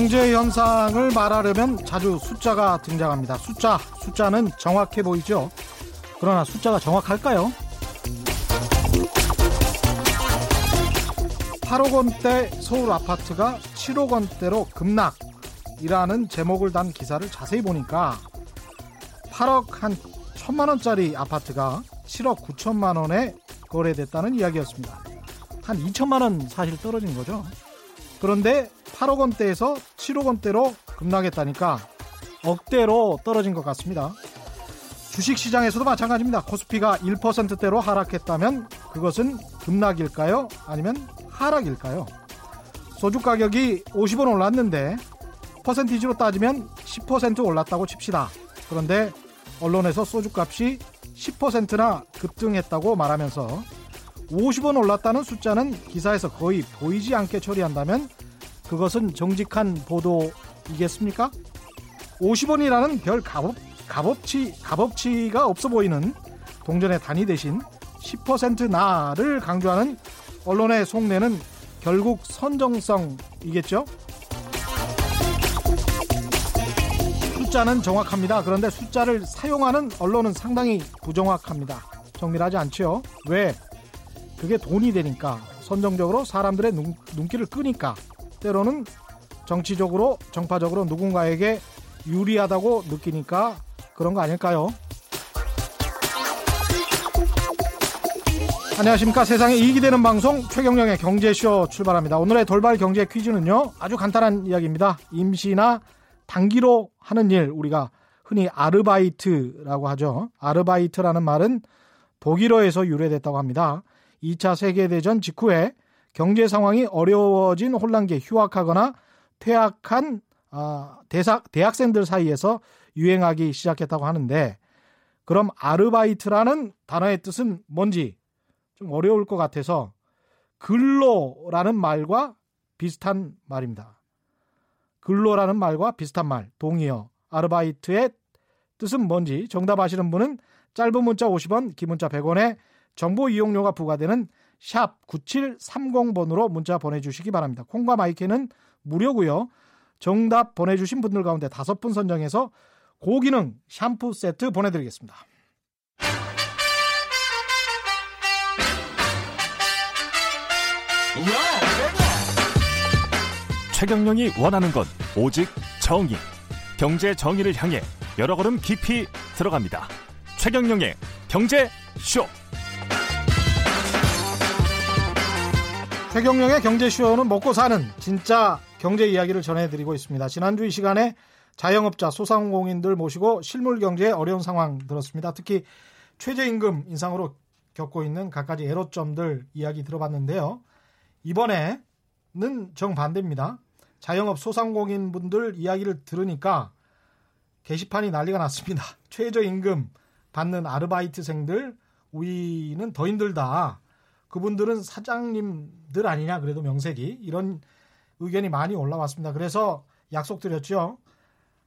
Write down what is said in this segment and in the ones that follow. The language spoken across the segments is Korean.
경제 현상을 말하려면 자주 숫자가 등장합니다. 숫자, 숫자는 정확해 보이죠. 그러나 숫자가 정확할까요? 8억 원대 서울 아파트가 7억 원대로 급락이라는 제목을 단 기사를 자세히 보니까 8억 한 천만 원짜리 아파트가 7억 9천만 원에 거래됐다는 이야기였습니다. 한 2천만 원 사실 떨어진 거죠. 그런데 8억 원대에서 7억 원대로 급락했다니까 억대로 떨어진 것 같습니다. 주식시장에서도 마찬가지입니다. 코스피가 1%대로 하락했다면 그것은 급락일까요? 아니면 하락일까요? 소주 가격이 50원 올랐는데 퍼센티지로 따지면 10% 올랐다고 칩시다. 그런데 언론에서 소주 값이 10%나 급등했다고 말하면서 50원 올랐다는 숫자는 기사에서 거의 보이지 않게 처리한다면 그것은 정직한 보도이겠습니까? 50원이라는 별 값업, 값업치, 값업치가 없어 보이는 동전의 단위 대신 10% 나를 강조하는 언론의 속내는 결국 선정성이겠죠? 숫자는 정확합니다. 그런데 숫자를 사용하는 언론은 상당히 부정확합니다. 정밀하지 않지요? 왜? 그게 돈이 되니까 선정적으로 사람들의 눈, 눈길을 끄니까 때로는 정치적으로 정파적으로 누군가에게 유리하다고 느끼니까 그런 거 아닐까요? 안녕하십니까 세상에 이익이 되는 방송 최경령의 경제쇼 출발합니다. 오늘의 돌발 경제 퀴즈는요 아주 간단한 이야기입니다. 임시나 단기로 하는 일 우리가 흔히 아르바이트라고 하죠. 아르바이트라는 말은 독일어에서 유래됐다고 합니다. 2차 세계대전 직후에 경제 상황이 어려워진 혼란기에 휴학하거나 퇴학한 아, 대사, 대학생들 사이에서 유행하기 시작했다고 하는데 그럼 아르바이트라는 단어의 뜻은 뭔지 좀 어려울 것 같아서 근로라는 말과 비슷한 말입니다. 근로라는 말과 비슷한 말, 동의어, 아르바이트의 뜻은 뭔지 정답 아시는 분은 짧은 문자 50원, 긴 문자 100원에 정보 이용료가 부과되는 샵 9730번으로 문자 보내주시기 바랍니다. 콩과 마이크는 무료고요. 정답 보내주신 분들 가운데 다섯 분 선정해서 고기능 샴푸 세트 보내드리겠습니다. 최경영이 원하는 건 오직 정의. 경제 정의를 향해 여러 걸음 깊이 들어갑니다. 최경영의 경제 쇼. 최경영의 경제쇼는 먹고 사는 진짜 경제 이야기를 전해드리고 있습니다. 지난주 이 시간에 자영업자, 소상공인들 모시고 실물 경제의 어려운 상황 들었습니다. 특히 최저임금 인상으로 겪고 있는 갖가지 애로점들 이야기 들어봤는데요. 이번에는 정반대입니다. 자영업 소상공인 분들 이야기를 들으니까 게시판이 난리가 났습니다. 최저임금 받는 아르바이트생들 우리는 더 힘들다. 그분들은 사장님 들 아니냐 그래도 명색이 이런 의견이 많이 올라왔습니다. 그래서 약속드렸죠.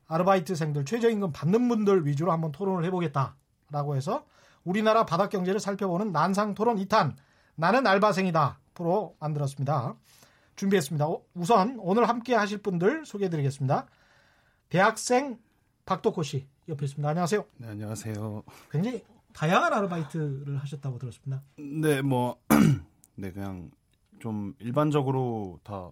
아르바이트생들 최저임금 받는 분들 위주로 한번 토론을 해보겠다라고 해서 우리나라 바닥 경제를 살펴보는 난상 토론 2탄 나는 알바생이다 프로 만들었습니다. 준비했습니다. 우선 오늘 함께 하실 분들 소개해드리겠습니다. 대학생 박도코 씨 옆에 있습니다. 안녕하세요. 네, 안녕하세요. 굉장히 다양한 아르바이트를 하셨다고 들었습니다. 네, 뭐, 네, 그냥 좀 일반적으로 다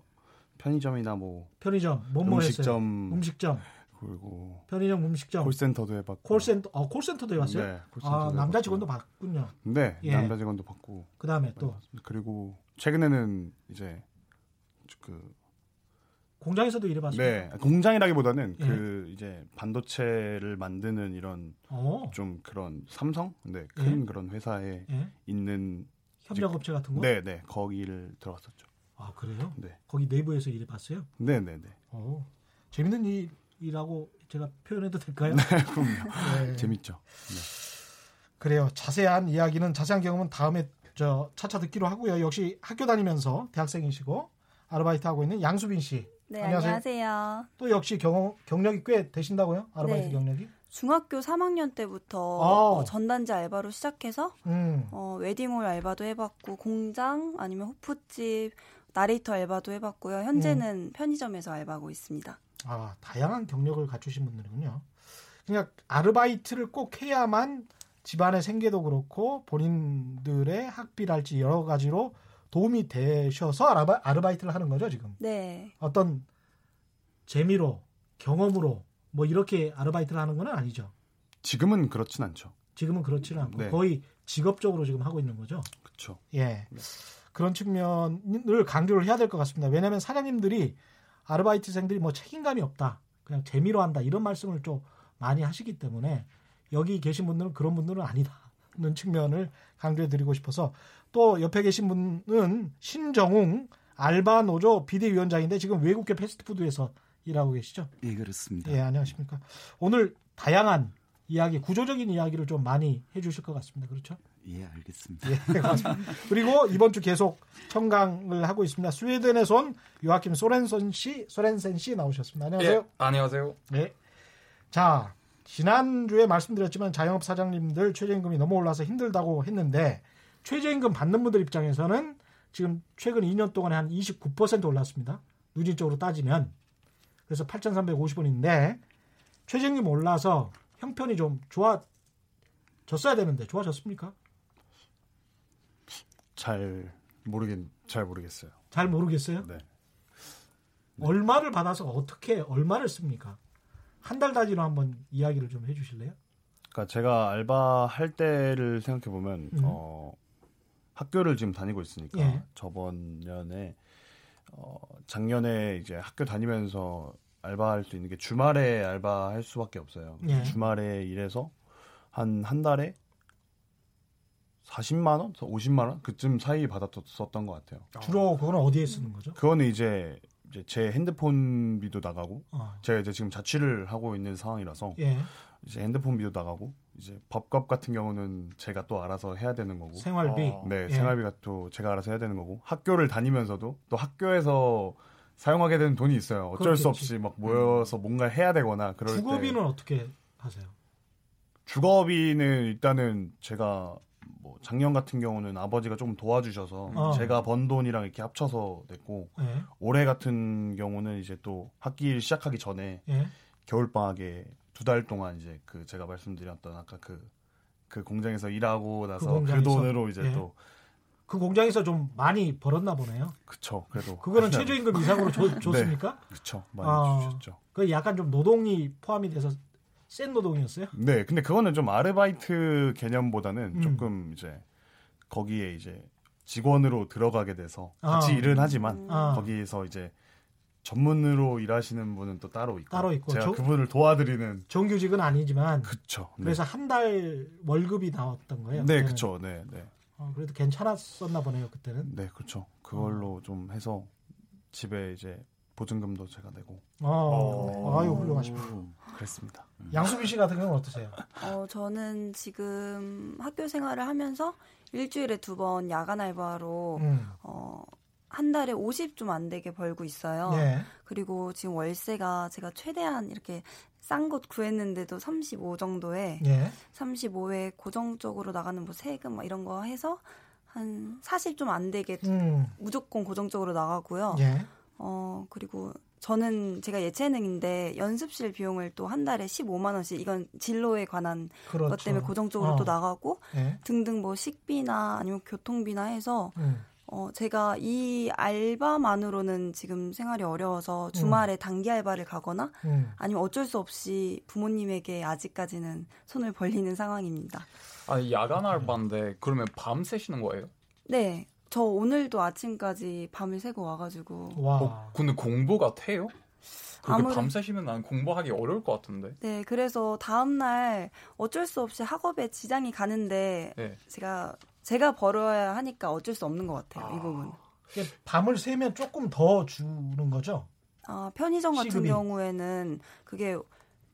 편의점이나 뭐 편의점, 뭐뭐 음식점, 했어요? 음식점, 그리고 편의점, 음식점, 콜센터도 해봤고, 콜센터, 어, 콜센터도 해봤어요? 네, 콜센터도 아, 남자. 직원도 봤군요. 네, 예. 남자 직원도 받고, 그 다음에 또 그리고 최근에는 이제 그 공장에서도 일해봤어요. 네, 공장이라기보다는 예. 그 이제 반도체를 만드는 이런 어, 좀 그런 삼성, 네, 큰 예. 그런 회사에 예. 있는 협력업체 같은 거? 네, 네, 거기를 들어갔었죠. 아, 그래요? 네, 거기 내부에서 일해봤어요? 네, 네, 네. 어, 재밌는 일이라고 제가 표현해도 될까요? 그럼요. 네. 재밌죠. 그래요. 자세한 이야기는 자세한 경험은 다음에 저 차차 듣기로 하고요. 역시 학교 다니면서 대학생이시고 아르바이트 하고 있는 양수빈 씨. 네, 안녕하세요. 안녕하세요. 또 역시 경, 경력이 꽤 되신다고요? 아르바이트 네. 경력이? 중학교 3학년 때부터 아. 어, 전단지 알바로 시작해서 음. 어, 웨딩홀 알바도 해봤고 공장 아니면 호프집 나레이터 알바도 해봤고요. 현재는 편의점에서 알바하고 있습니다. 아, 다양한 경력을 갖추신 분들이군요. 그냥 아르바이트를 꼭 해야만 집안의 생계도 그렇고 본인들의 학비랄지 여러 가지로 도움이 되셔서 아르바, 아르바이트를 하는 거죠, 지금. 네. 어떤 재미로, 경험으로 뭐 이렇게 아르바이트를 하는 건 아니죠. 지금은 그렇진 않죠. 지금은 그렇지는 않고 네. 거의 직업적으로 지금 하고 있는 거죠. 그렇죠. 예. 그런 측면을 강조를 해야 될 것 같습니다. 왜냐하면 사장님들이 아르바이트생들이 뭐 책임감이 없다. 그냥 재미로 한다. 이런 말씀을 좀 많이 하시기 때문에 여기 계신 분들은 그런 분들은 아니다는 측면을 강조해 드리고 싶어서 또 옆에 계신 분은 신정웅 알바 노조 비대위원장인데 지금 외국계 패스트푸드에서 일하고 계시죠? 예, 그렇습니다. 예, 안녕하십니까. 오늘 다양한 이야기, 구조적인 이야기를 좀 많이 해주실 것 같습니다. 그렇죠? 예, 알겠습니다. 예. 그리고 이번 주 계속 청강을 하고 있습니다. 스웨덴에서 온 요아킴 소렌선 씨, 소렌센 씨 나오셨습니다. 안녕하세요. 예, 안녕하세요. 네. 자, 지난주에 말씀드렸지만 자영업 사장님들 최저임금이 너무 올라서 힘들다고 했는데 최저임금 받는 분들 입장에서는 지금 최근 2년 동안에 한 29% 올랐습니다. 누진적으로 따지면. 그래서 8,350원인데 최저임금 올라서 형편이 좀 좋아졌어야 되는데 좋아졌습니까? 잘 모르겠 잘 모르겠어요. 잘 모르겠어요. 네. 얼마를 받아서 어떻게 얼마를 씁니까? 한 달 단위로 한번 이야기를 좀 해주실래요? 그러니까 제가 알바 할 때를 생각해 보면 음. 어, 학교를 지금 다니고 있으니까 예. 저번 년에 어, 작년에 이제 학교 다니면서 알바할 수 있는 게 주말에 알바할 수밖에 없어요. 예. 주말에 일해서 한한 달에 40만 원, 50만 원 그쯤 사이 받았었던 것 같아요. 주로 그거는 어디에 쓰는 거죠? 그거는 이제 이제 제 핸드폰비도 나가고 어. 제가 이제 지금 자취를 하고 있는 상황이라서 예. 이제 핸드폰 비도 나가고 이제 밥값 같은 경우는 제가 또 알아서 해야 되는 거고 생활비. 어. 네 예. 생활비가 또 제가 알아서 해야 되는 거고 학교를 다니면서도 또 학교에서 사용하게 되는 돈이 있어요 어쩔 수 그렇겠지. 없이 막 모여서 뭔가 해야 되거나 그럴 주거비는 때 어떻게 하세요? 주거비는 일단은 제가 뭐 작년 같은 경우는 아버지가 조금 도와주셔서 어. 제가 번 돈이랑 이렇게 합쳐서 냈고 예. 올해 같은 경우는 이제 또 학기 시작하기 전에 예. 겨울 방학에 두 달 동안 이제 그 제가 말씀드렸던 아까 그그 공장에서 일하고 나서 그, 공장에서? 돈으로 이제 예. 또그 공장에서 좀 많이 벌었나 보네요. 그쵸 그래도 그거는 최저임금 이상으로 줘, 줬습니까? 그쵸 많이 아. 주셨죠. 그 약간 좀 노동이 포함이 돼서 센 노동이었어요? 네, 근데 그거는 좀 아르바이트 개념보다는 음. 조금 이제 거기에 이제 직원으로 들어가게 돼서 아. 같이 일은 하지만 아. 거기에서 이제 전문으로 일하시는 분은 또 따로 있고 따로 있고. 제가 저- 그분을 도와드리는 정규직은 아니지만 그쵸. 네. 그래서 한 달 월급이 나왔던 거예요. 네. 그쵸. 네, 네. 어, 그래도 괜찮았었나 보네요 그때는. 네, 그렇죠. 그걸로 좀 해서 집에 이제 보증금도 제가 내고 어, 아유 훌륭하십니다. 그랬습니다. 양수빈 씨 같은 경우는 어떠세요? 어, 저는 지금 학교 생활을 하면서 일주일에 두 번 야간 알바로 음. 어, 한 달에 50 좀 안 되게 벌고 있어요. 예. 그리고 지금 월세가 제가 최대한 이렇게 싼 곳 구했는데도 35 정도에 예. 35에 고정적으로 나가는 뭐 세금 막 이런 거 해서 한 40 좀 안 되게 음. 무조건 고정적으로 나가고요. 예. 어, 그리고 저는 제가 예체능인데 연습실 비용을 또 한 달에 15만 원씩 이건 진로에 관한 그렇죠. 것 때문에 고정적으로 어. 또 나가고 예. 등등 뭐 식비나 아니면 교통비나 해서 음. 어, 제가 이 알바만으로는 지금 생활이 어려워서 주말에 단기 알바를 가거나 음. 아니면 어쩔 수 없이 부모님에게 아직까지는 손을 벌리는 상황입니다. 아, 이 야간 알바인데 그러면 밤 새시는 거예요? 네. 저 오늘도 아침까지 밤을 새고 와가지고. 와. 어, 근데 공부가 돼요? 그렇게 아무래- 밤 새시면 난 공부하기 어려울 것 같은데. 네, 그래서 다음날 어쩔 수 없이 학업에 지장이 가는데 네. 제가, 제가 벌어야 하니까 어쩔 수 없는 것 같아요, 이 부분. 밤을 새면 조금 더 주는 거죠? 아, 편의점 같은 시급이. 경우에는 그게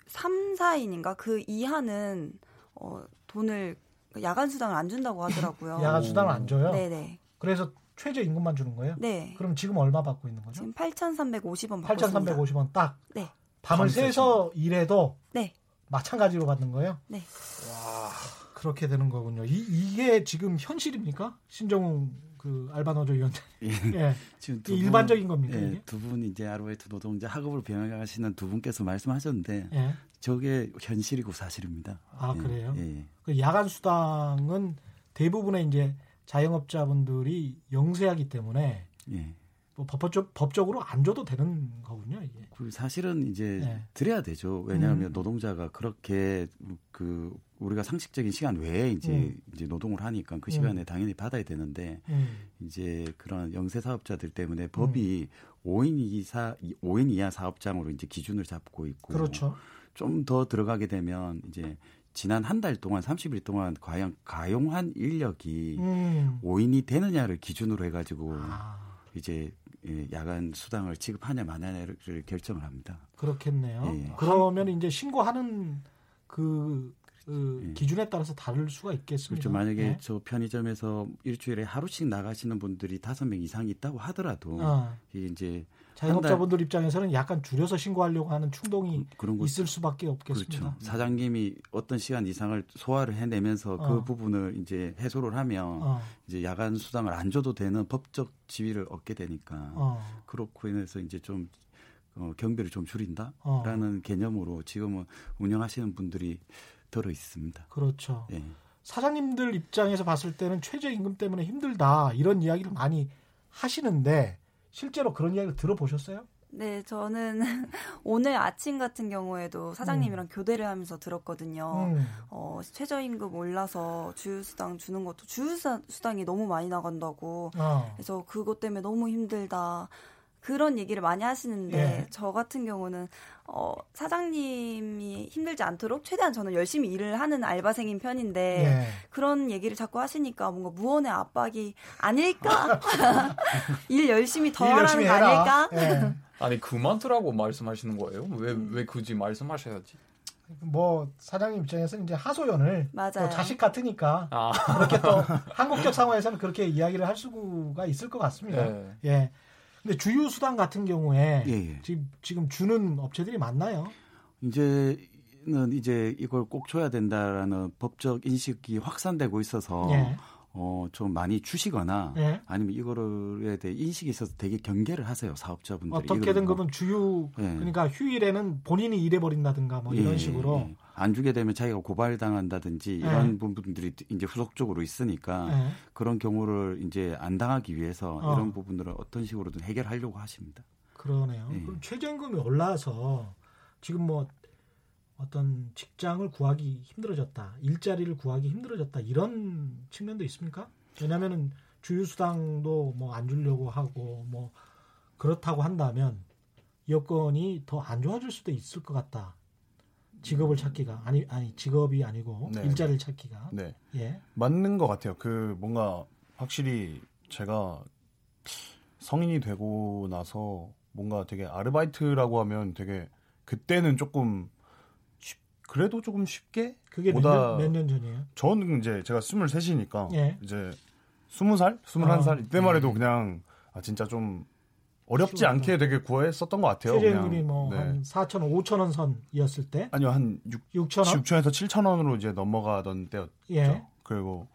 3, 4인인가? 그 이하는, 어, 돈을, 야간 수당을 안 준다고 하더라고요. 야간 수당을 안 줘요? 네네. 그래서 최저 임금만 주는 거예요? 네. 그럼 지금 얼마 받고 있는 거죠? 지금 8,350원 받고 있습니다. 8,350원 딱. 네. 밤을 밤 새서 일해도 네. 마찬가지로 받는 거예요? 네. 그렇게 되는 거군요. 이, 이게 지금 현실입니까? 신정훈 그그 알바노조 위원장. 예. 예. 지금 이 일반적인 겁니까, 예, 이게? 두분 이제 아르바이트 노동자 학업을 병행하시는 두 분께서 말씀하셨는데 예. 저게 현실이고 사실입니다. 아, 예, 그래요? 예. 그 야간 수당은 대부분의 이제 자영업자분들이 영세하기 때문에 예. 뭐 법적, 법적으로 안 줘도 되는 거군요, 이게. 그 사실은 이제 네. 드려야 되죠. 왜냐하면 음. 노동자가 그렇게 그 우리가 상식적인 시간 외에 이제 음. 이제 노동을 하니까 그 음. 시간에 당연히 받아야 되는데 음. 이제 그런 영세 사업자들 때문에 법이 5인 이사 5인 이하 사업장으로 이제 기준을 잡고 있고 그렇죠. 좀 더 들어가게 되면 이제 지난 한 달 동안 30일 동안 과연 가용한 인력이 음. 5인이 되느냐를 기준으로 해가지고 아, 이제 예, 야간 수당을 지급하냐 마냐를 결정을 합니다. 그렇겠네요. 예. 그러면 이제 신고하는 그, 그 예. 기준에 따라서 다를 수가 있겠습니다. 그렇죠. 만약에 예. 저 편의점에서 일주일에 하루씩 나가시는 분들이 다섯 명 이상 있다고 하더라도 어, 이게 이제 자영업자분들 입장에서는 약간 줄여서 신고하려고 하는 충동이 그런 거 있을 수밖에 없겠습니다. 그렇죠. 사장님이 어떤 시간 이상을 소화를 해내면서 어. 그 부분을 이제 해소를 하면 어, 이제 야간 수당을 안 줘도 되는 법적 지위를 얻게 되니까 어, 그렇고 인해서 이제 좀 어, 경비를 좀 어. 줄인다라는 개념으로 지금은 운영하시는 분들이 들어 있습니다. 그렇죠. 예. 사장님들 입장에서 봤을 때는 최저임금 때문에 힘들다 이런 이야기를 많이 하시는데 실제로 그런 이야기를 들어보셨어요? 네, 저는 오늘 아침 같은 경우에도 음. 사장님이랑 교대를 하면서 들었거든요. 음, 어, 최저임금 올라서 주휴수당 주는 것도 주휴수당이 너무 많이 나간다고. 어, 그래서 그것 때문에 너무 힘들다. 그런 얘기를 많이 하시는데 예. 저 같은 경우는 어, 사장님이 힘들지 않도록 최대한 저는 열심히 일을 하는 알바생인 편인데 예. 그런 얘기를 자꾸 하시니까 뭔가 무언의 압박이 아닐까? 일 열심히 더 일 하라는 열심히 거. 아닐까? 예. 아니 그만두라고 말씀하시는 거예요? 왜 음. 왜 굳이 말씀하셔야지? 뭐 사장님 입장에서는 이제 하소연을 맞아요. 또 자식 같으니까 아, 그렇게 또 한국적 상황에서는 그렇게 이야기를 할 수가 있을 것 같습니다. 예. 예. 근데 주유 수당 같은 경우에 예, 예. 지금 지금 주는 업체들이 많나요? 이제는 이제 이걸 꼭 줘야 된다라는 법적 인식이 확산되고 있어서 예. 어, 좀 많이 주시거나 예. 아니면 이거에 대해 인식이 있어서 되게 경계를 하세요 사업자분들. 어떻게든 그러면 주유 예. 그러니까 휴일에는 본인이 일해 버린다든가 뭐 이런 예, 식으로 예. 안 주게 되면 자기가 고발당한다든지 이런 부분들이 이제 후속적으로 있으니까 예. 그런 경우를 이제 안 당하기 위해서 어. 이런 부분들을 어떤 식으로든 해결하려고 하십니다. 그러네요. 예. 그럼 최저임금이 올라서 지금 뭐 어떤 직장을 구하기 힘들어졌다, 일자리를 구하기 힘들어졌다 이런 측면도 있습니까? 왜냐하면은 주유수당도 뭐 안 주려고 하고 뭐 그렇다고 한다면 여건이 더 안 좋아질 수도 있을 것 같다. 직업을 찾기가 아니 아니 직업이 아니고 네. 일자리를 찾기가 네. 예 맞는 것 같아요. 그 뭔가 확실히 제가 성인이 되고 나서 뭔가 되게 아르바이트라고 하면 되게 그때는 조금 쉽, 그래도 조금 쉽게 그게 보다- 몇년 전이에요? 저는 이제 제가 23이니까 예. 이제 20살, 21살 아, 이때만 네. 해도 그냥 아 진짜 좀 어렵지. 않게 되게 구했었던 것 같아요. 최저임금이 그냥. 뭐 네. 한 4천 원, 5천 원 선이었을 때 아니요 한 6, 6천 원, 6천에서 7천 원으로 이제 넘어가던 때였죠. 예. 그리고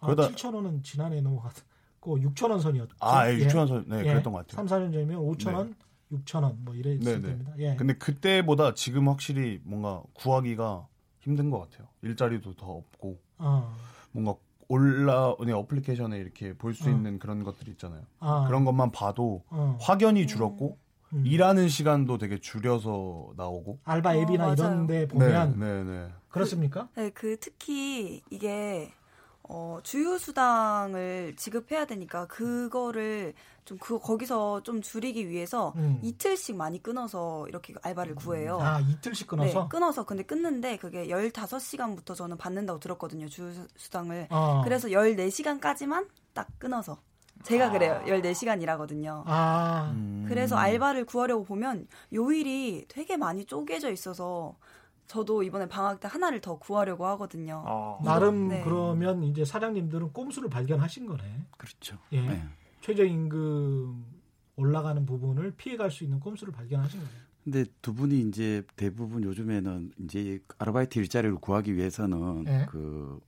아, 그러다- 7천 원은 지난해 넘어갔고 6천 원 선이었죠. 아, 예, 6천 원 선, 네, 예. 그랬던 것 같아요. 3, 4년 전이면 5천 원, 6천 원뭐 이랬을 네, 네. 때입니다. 예. 근데 그때보다 지금 확실히 뭔가 구하기가 힘든 것 같아요. 일자리도 더 없고 어. 뭔가 올라 네, 어플리케이션에 이렇게 볼수 어. 있는 그런 것들 있잖아요. 아, 그런 것만 봐도 어. 확연히 줄었고 음. 일하는 시간도 되게 줄여서 나오고. 알바 앱이나 어, 이런 맞아요. 데 보면 네, 네, 네. 그렇습니까? 네, 그 특히 이게 어, 주휴 수당을 지급해야 되니까 그거를 좀 그 거기서 좀 줄이기 위해서 음. 이틀씩 많이 끊어서 이렇게 알바를 구해요. 아, 이틀씩 끊어서 네, 끊어서 근데 끊는데 그게 15시간부터 저는 받는다고 들었거든요. 주휴수당을. 어. 그래서 14시간까지만 딱 끊어서. 제가 그래요. 14시간 일하거든요. 아, 음. 그래서 알바를 구하려고 보면 요일이 되게 많이 쪼개져 있어서 저도 이번에 방학 때 하나를 더 구하려고 하거든요. 아, 나름 네. 그러면 이제 사장님들은 꼼수를 발견하신 거네. 그렇죠. 예. 네. 최저임금 올라가는 부분을 피해갈 수 있는 꼼수를 발견하신 거예요. 근데 두 분이 이제 대부분 요즘에는 이제 아르바이트 일자리를 구하기 위해서는 네. 그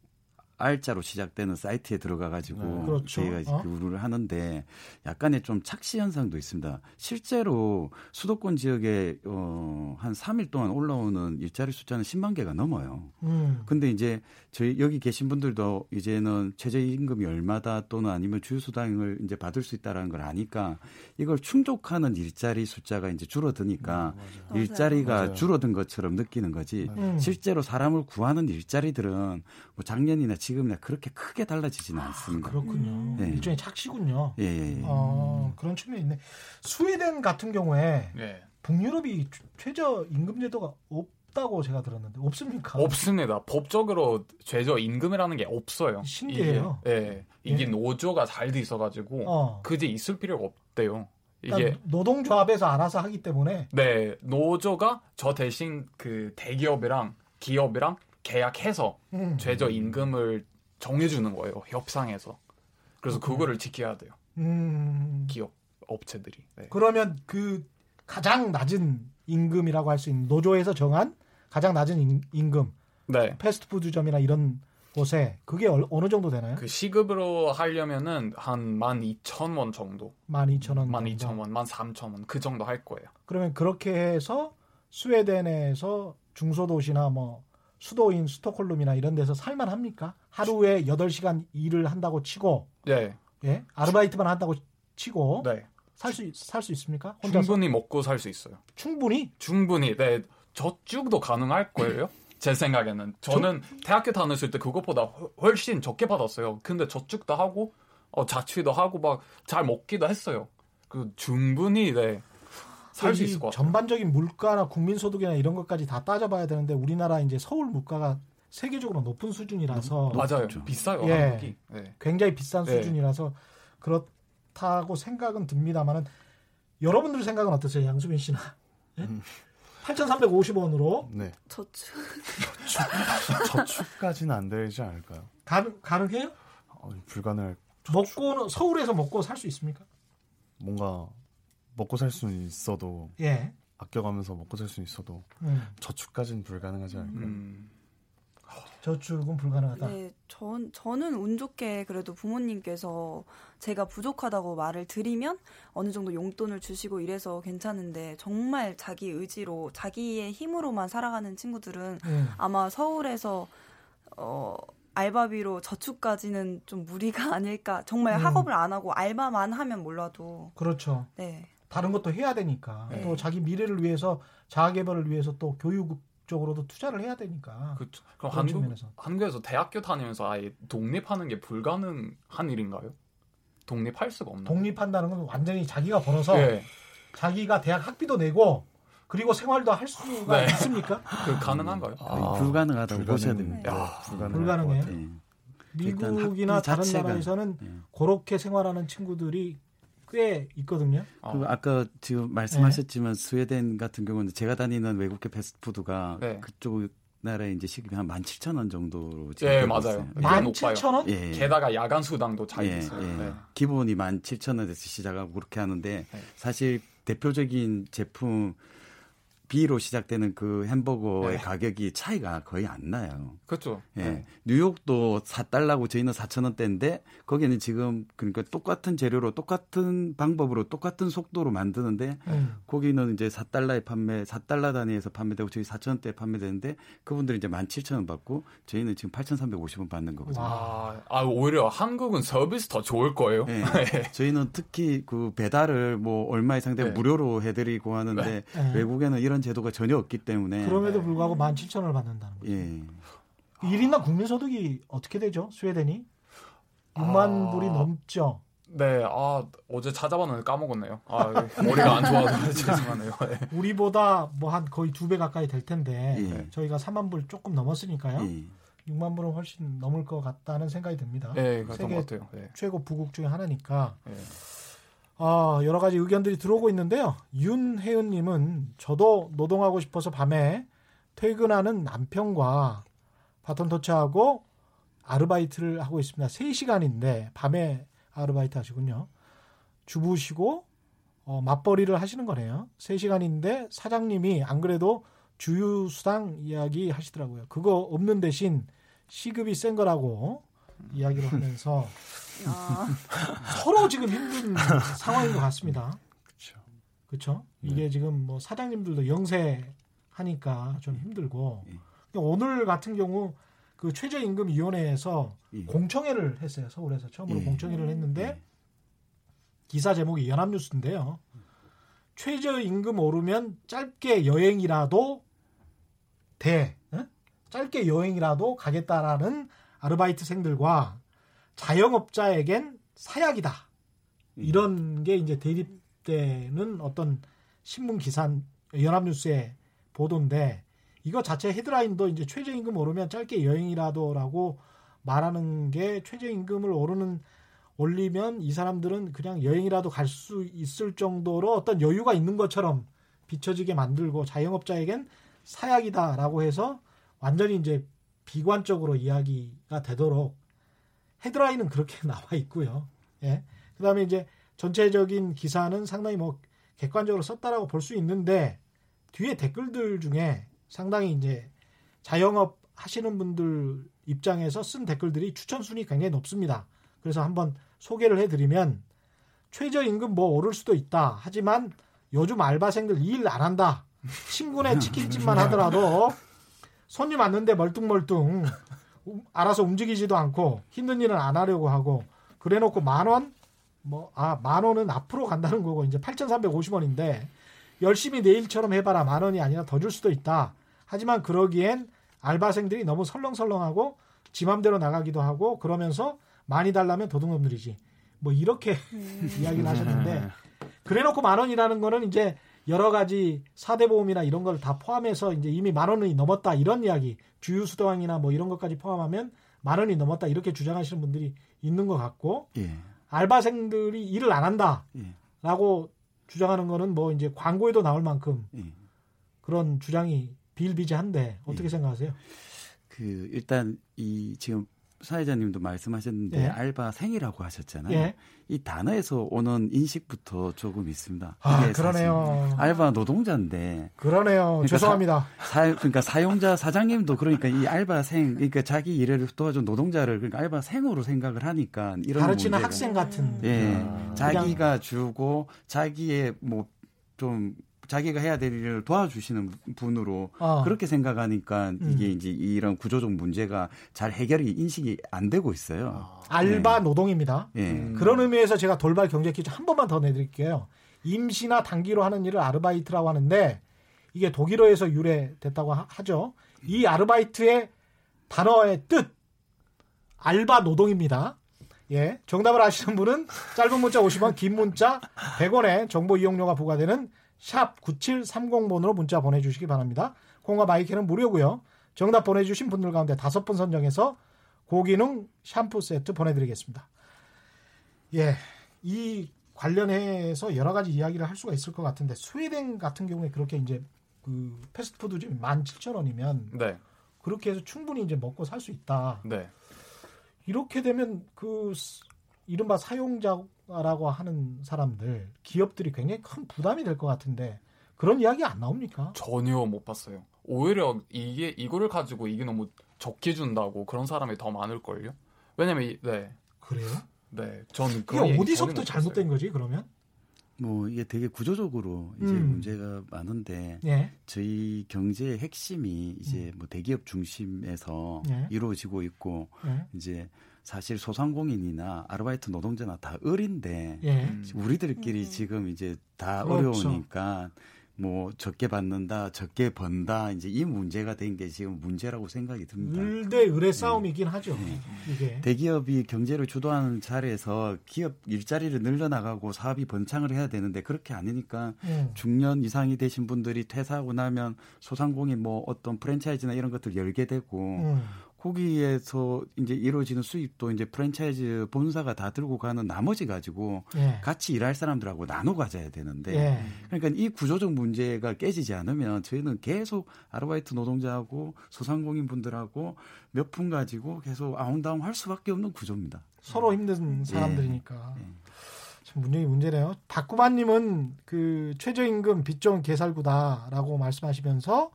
R자로 시작되는 사이트에 들어가가지고 네. 그렇죠. 저희가 이제 어? 근무를 하는데 약간의 좀 착시 현상도 있습니다. 실제로 수도권 지역에 어, 한 3일 동안 올라오는 일자리 숫자는 10만 개가 넘어요. 음. 근데 이제 저희 여기 계신 분들도 이제는 최저임금이 얼마다 또는 아니면 주휴수당을 이제 받을 수 있다라는 걸 아니까 이걸 충족하는 일자리 숫자가 이제 줄어드니까 맞아요. 일자리가 맞아요. 줄어든 것처럼 느끼는 거지. 음. 실제로 사람을 구하는 일자리들은 뭐 작년이나 지금 이나 그렇게 크게 달라지지는 않습니다. 그렇군요. 네. 일종의 착시군요. 예, 예, 예. 어, 그런 측면이 있네. 스웨덴 같은 경우에 네. 북유럽이 최저 임금 제도가 없다고 제가 들었는데 없습니까? 없습니다. 법적으로 최저 임금이라는 게 없어요. 신기해요. 이게, 예, 이게 예. 노조가 잘 돼 있어가지고 어. 그게 있을 필요가 없대요. 이게 그러니까 노동조합에서 알아서 하기 때문에 네 노조가 저 대신 그 대기업이랑 기업이랑 계약해서 음. 최저 임금을 정해주는 거예요 협상에서. 그래서 그렇구나. 그거를 지켜야 돼요 음. 기업 업체들이. 네. 그러면 그 가장 낮은 임금이라고 할 수 있는 노조에서 정한 가장 낮은 임- 임금 네. 패스트푸드점이나 이런 곳에 그게 얼- 어느 정도 되나요? 그 시급으로 하려면은 한 12,000원 정도. 12,000원. 12,000원, 13,000원 그 정도 할 거예요. 그러면 그렇게 해서 스웨덴에서 중소도시나 뭐 수도인 스톡홀름이나 이런 데서 살만 합니까? 하루에 8시간 일을 한다고 치고 네. 예? 아르바이트만 한다고 치고 네. 살수 살 수 있습니까? 혼자서 충분히 먹고 살 수 있어요. 충분히 충분히 네 저축도 가능할 거예요. 제 생각에는 저는 대학교 다녔을 때 그것보다 훨- 훨씬 적게 받았어요. 근데 저축도 하고 어, 자취도 하고 막 잘 먹기도 했어요. 그 충분히 네 살수이 있을 것 같아요. 전반적인 물가나 국민소득이나 이런 것까지 다 따져봐야 되는데 우리나라 이제 서울 물가가 세계적으로 높은 수준이라서 맞아요. 높죠. 비싸요. 예. 네. 굉장히 비싼 네. 수준이라서 그렇다고 생각은 듭니다만은 여러분들 생각은 어떠세요, 양수빈 씨나? 예? 8,350원으로 네. 저축. 저축 까지는 안 되지 않을까요? 가능, 가능해요? 어, 불가능할. 먹고는 서울에서 먹고 살 수 있습니까? 뭔가 먹고 살 수는 있어도 예. 아껴가면서 먹고 살 수는 있어도 음, 저축까지는 불가능하지 않을까요? 음. 저축은 불가능하다. 네, 전, 저는 운 좋게 그래도 부모님께서 제가 부족하다고 말을 드리면 어느 정도 용돈을 주시고 이래서 괜찮은데 정말 자기 의지로 자기의 힘으로만 살아가는 친구들은 음. 아마 서울에서 어 알바비로 저축까지는 좀 무리가 아닐까. 정말 음. 학업을 안 하고 알바만 하면 몰라도 그렇죠. 네. 다른 것도 해야 되니까 네. 또 자기 미래를 위해서 자아 개발을 위해서 또 교육적으로도 투자를 해야 되니까 그렇죠. 그럼 한국 측면에서. 한국에서 대학교 다니면서 아예 독립하는 게 불가능한 일인가요? 독립할 수가 없나요? 독립한다는 건 완전히 자기가 벌어서 네. 자기가 대학 학비도 내고 그리고 생활도 할 수가 네. 있습니까? 그 가능한가요? 거의 불가능하다고 보셔야 됩니다. 야, 불가능할 불가능해요? 미국이나 다른 자체가- 나라에서는 예. 그렇게 생활하는 친구들이 꽤 있거든요. 어. 그리고 아까 지금 말씀하셨지만 스웨덴 같은 경우는 제가 다니는 외국계 패스트푸드가 네. 그쪽 나라에 이제 시급이 한 17,000원 정도로 지금 예, 맞아요. 네. 만 높아요. 칠천 원? 예. 예. 게다가 야간 수당도 잘 예, 있어요. 예. 네. 기본이 17,000원에서 시작하고 그렇게 하는데 네. 사실 대표적인 제품 B로 시작되는 그 햄버거의 네. 가격이 차이가 거의 안 나요. 그렇죠. 예. 네. 뉴욕도 4달러고 저희는 4,000원대인데 거기는 지금 그러니까 똑같은 재료로 똑같은 방법으로 똑같은 속도로 만드는데 음. 거기는 이제 4달러에 판매, 4달러 단위에서 판매되고 저희 4,000원대에 판매되는데 그분들이 이제 17,000원 받고 저희는 지금 8,350원 받는 거거든요. 아, 아, 오히려 한국은 서비스 더 좋을 거예요. 예. 저희는 특히 그 배달을 뭐 얼마 이상 되면 네. 무료로 해드리고 하는데 네. 외국에는 이런 제도가 전혀 없기 때문에 그럼에도 불구하고 만 칠천 원을 받는다는 거죠. 예. 1인당 국민소득이 어떻게 되죠? 스웨덴이? 6만 아. 불이 넘죠. 네, 아, 어제 찾아봤는데 까먹었네요. 아, 머리가 안 좋아서 죄송하네요. 네. 우리보다 뭐 한 거의 두 배 가까이 될 텐데 예. 저희가 3만 불 조금 넘었으니까요. 예. 6만 불은 훨씬 넘을 것 같다는 생각이 듭니다. 네, 그랬던 세계 것 같아요. 네. 최고 부국 중에 하나니까 네. 아, 여러 가지 의견들이 들어오고 있는데요. 윤혜은님은 저도 노동하고 싶어서 밤에 퇴근하는 남편과 바톤 터치하고 아르바이트를 하고 있습니다. 3시간인데 밤에 아르바이트 하시군요. 주부시고 어, 맞벌이를 하시는 거네요. 3시간인데 사장님이 안 그래도 주유수당 이야기 하시더라고요. 그거 없는 대신 시급이 센 거라고 이야기를 하면서 아, 서로 지금 힘든 상황인 것 같습니다. 그렇죠. 그렇죠? 이게 지금 뭐 사장님들도 영세 하니까 좀 힘들고 예. 오늘 같은 경우 그 최저임금위원회에서 예. 공청회를 했어요. 서울에서 처음으로 예. 공청회를 했는데 예. 기사 제목이 연합뉴스인데요. 최저임금 오르면 짧게 여행이라도 돼. 응? 짧게 여행이라도 가겠다라는 아르바이트생들과 자영업자에겐 사약이다. 이런 게 이제 대립되는 어떤 신문 기사 연합뉴스의 보도인데 이거 자체 헤드라인도 이제 최저임금 오르면 짧게 여행이라도라고 말하는 게 최저임금을 오르는 올리면 이 사람들은 그냥 여행이라도 갈 수 있을 정도로 어떤 여유가 있는 것처럼 비춰지게 만들고 자영업자에겐 사약이다라고 해서 완전히 이제 비관적으로 이야기가 되도록 헤드라인은 그렇게 나와 있고요. 예. 그다음에 이제 전체적인 기사는 상당히 뭐 객관적으로 썼다라고 볼 수 있는데 뒤에 댓글들 중에 상당히 이제 자영업 하시는 분들 입장에서 쓴 댓글들이 추천 순위 굉장히 높습니다. 그래서 한번 소개를 해드리면 최저임금 뭐 오를 수도 있다. 하지만 요즘 알바생들 일 안 한다. 친구네 치킨집만 하더라도 손님 왔는데 멀뚱멀뚱 음, 알아서 움직이지도 않고 힘든 일은 안 하려고 하고 그래놓고 만 원? 뭐, 아, 만 원은 앞으로 간다는 거고 이제 8,350원인데 열심히 내일처럼 해봐라 만 원이 아니라 더 줄 수도 있다. 하지만 그러기엔 알바생들이 너무 설렁설렁하고 지 맘대로 나가기도 하고 그러면서 많이 달라면 도둑놈들이지. 뭐 이렇게 이야기를 하셨는데 그래놓고 만 원이라는 거는 이제 여러 가지 사대 보험이나 이런 걸 다 포함해서 이제 이미 만 원이 넘었다 이런 이야기 주유수도왕이나 뭐 이런 것까지 포함하면 만 원이 넘었다 이렇게 주장하시는 분들이 있는 것 같고 예. 알바생들이 일을 안 예. 한다라고 주장하는 거는 뭐 이제 광고에도 나올 만큼 예. 그런 주장이 비일비재한데 어떻게 예. 생각하세요? 그 일단 이 지금 사회자님도 말씀하셨는데 예. 알바생이라고 하셨잖아요. 예. 이 단어에서 오는 인식부터 조금 있습니다. 아 그러네요. 알바 노동자인데 그러네요. 그러니까 죄송합니다. 사, 그러니까 사용자 사장님도 그러니까 이 알바생 그러니까 자기 일을 도와준 노동자를 그러니까 알바생으로 생각을 하니까 이런 가르치는 문제가 학생 같은. 예 아. 자기가 주고 자기의 뭐 좀 자기가 해야 될 일을 도와주시는 분으로 어. 그렇게 생각하니까 이게 음. 이제 이런 구조적 문제가 잘 해결이 인식이 안 되고 있어요. 알바 노동입니다. 예. 음. 그런 의미에서 제가 돌발 경제 퀴즈 한 번만 더 내드릴게요. 임시나 단기로 하는 일을 아르바이트라고 하는데 이게 독일어에서 유래됐다고 하- 하죠. 이 아르바이트의 단어의 뜻 알바 노동입니다. 예, 정답을 아시는 분은 짧은 문자 50원, 긴 문자 100원의 정보 이용료가 부과되는 샵 9730번으로 문자 보내주시기 바랍니다. 콩과 마이크는 무료고요. 정답 보내주신 분들 가운데 다섯 분 선정해서 고기능 샴푸 세트 보내드리겠습니다. 예, 이 관련해서 여러 가지 이야기를 할 수가 있을 것 같은데 스웨덴 같은 경우에 그렇게 이제 그 패스트푸드집이 17,000원이면 네, 그렇게 해서 충분히 이제 먹고 살 수 있다. 네. 이렇게 되면 그 스- 이른바 사용자라고 하는 사람들, 기업들이 굉장히 큰 부담이 될 것 같은데 그런 이야기 안 나옵니까? 전혀 못 봤어요. 오히려 이게 이거를 가지고 이게 너무 적게 준다고 그런 사람이 더 많을 걸요. 왜냐면 이, 네, 그래요? 네, 저는 얘기 어디서부터 잘못된. 거지 그러면? 뭐 이게 되게 구조적으로 이제 음. 문제가 많은데 예, 저희 경제의 핵심이 이제 뭐 대기업 중심에서 네. 이루어지고 있고 예, 이제 사실 소상공인이나 아르바이트 노동자나 다 을인데 예. 음. 우리들끼리 음. 지금 이제 다 그렇죠. 어려우니까 뭐 적게 받는다, 적게 번다 이제 이 문제가 된 게 지금 문제라고 생각이 듭니다. 을대 을의 싸움이긴 하죠. 네. 이게. 대기업이 경제를 주도하는 자리에서 기업 일자리를 늘려나가고 사업이 번창을 해야 되는데 그렇게 아니니까 음. 중년 이상이 되신 분들이 퇴사하고 나면 소상공인 뭐 어떤 프랜차이즈나 이런 것들 열게 되고 음. 거기에서 이제 이루어지는 수입도 이제 프랜차이즈 본사가 다 들고 가는 나머지 가지고 예. 같이 일할 사람들하고 나눠 가져야 되는데 예. 그러니까 이 구조적 문제가 깨지지 않으면 저희는 계속 아르바이트 노동자하고 소상공인 분들하고 몇 푼 가지고 계속 아웅다웅 할 수밖에 없는 구조입니다. 서로 힘든 사람들이니까. 예. 참 문제이 문제네요. 다꾸마님은 그 최저임금 빚종 개살구다라고 말씀하시면서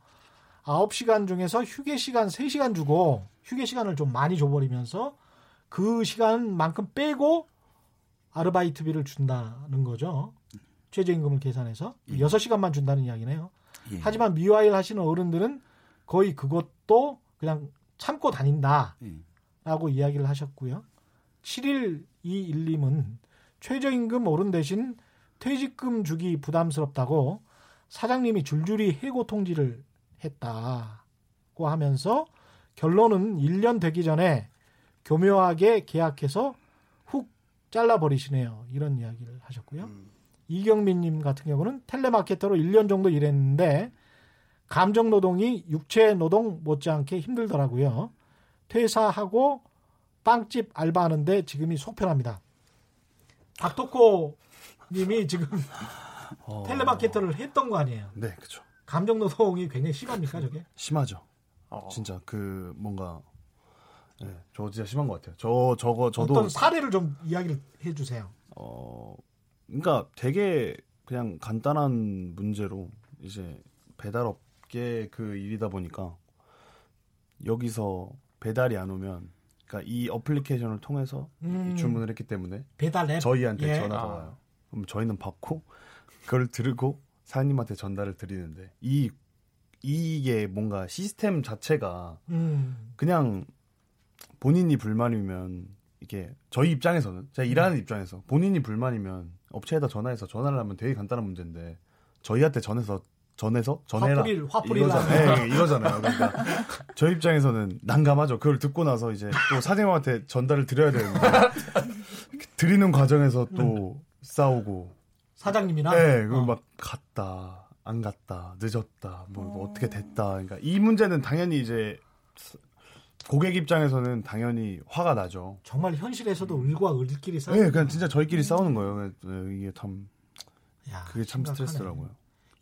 9시간 중에서 휴게 시간 3시간 주고 휴게 시간을 좀 많이 줘버리면서 그 시간만큼 빼고 아르바이트비를 준다는 거죠. 최저임금을 계산해서 예. 6시간만 준다는 이야기네요. 예. 하지만 미화일 하시는 어른들은 거의 그것도 그냥 참고 다닌다라고 예. 이야기를 하셨고요. 7121님은 최저임금 오른 대신 퇴직금 주기 부담스럽다고 사장님이 줄줄이 해고 통지를 했다고 하면서 결론은 1년 되기 전에 교묘하게 계약해서 훅 잘라버리시네요. 이런 이야기를 하셨고요. 이경민님 같은 경우는 텔레마케터로 1년 정도 일했는데 감정 노동이 육체 노동 못지않게 힘들더라고요. 퇴사하고 빵집 알바하는데 지금이 속편합니다. 박토코 님이 지금 어, 텔레마케터를 했던 거 아니에요. 네, 그죠. 감정 노동이 굉장히 심합니까, 저게? 심하죠. 어. 진짜 그 뭔가 네, 저 진짜 심한 것 같아요. 저 저거 저도 어떤 사례를 좀 이야기를 해 주세요. 어 그러니까 되게 그냥 간단한 문제로 이제 배달업계 그 일이다 보니까 여기서 배달이 안 오면 그러니까 이 어플리케이션을 통해서 음. 이 주문을 했기 때문에 배달 앱. 저희한테 예. 전화가 아. 와요. 그럼 저희는 받고 그걸 들고 사장님한테 전달을 드리는데 이 이게 뭔가 시스템 자체가 음. 그냥 본인이 불만이면 이게 저희 입장에서는 제가 음. 일하는 입장에서 본인이 불만이면 업체에다 전화해서 전화를 하면 되게 간단한 문제인데 저희한테 전해서 전해서 전해라 화풀이를 이거잖아요. 하면. 네, 이거잖아요. 그러니까 저희 입장에서는 난감하죠. 그걸 듣고 나서 이제 또 사장님한테 전달을 드려야 되는데 드리는 과정에서 또 싸우고 사장님이나 네, 그걸 어. 막 갔다, 안 갔다, 늦었다, 뭐, 뭐 어떻게 됐다. 그러니까 이 문제는 당연히 이제 고객 입장에서는 당연히 화가 나죠. 정말 현실에서도 을과 을끼리 싸우. 네, 그냥 진짜 저희끼리 싸우는 거예요. 네, 이게 참 야, 그게 참 심각하네. 스트레스더라고요.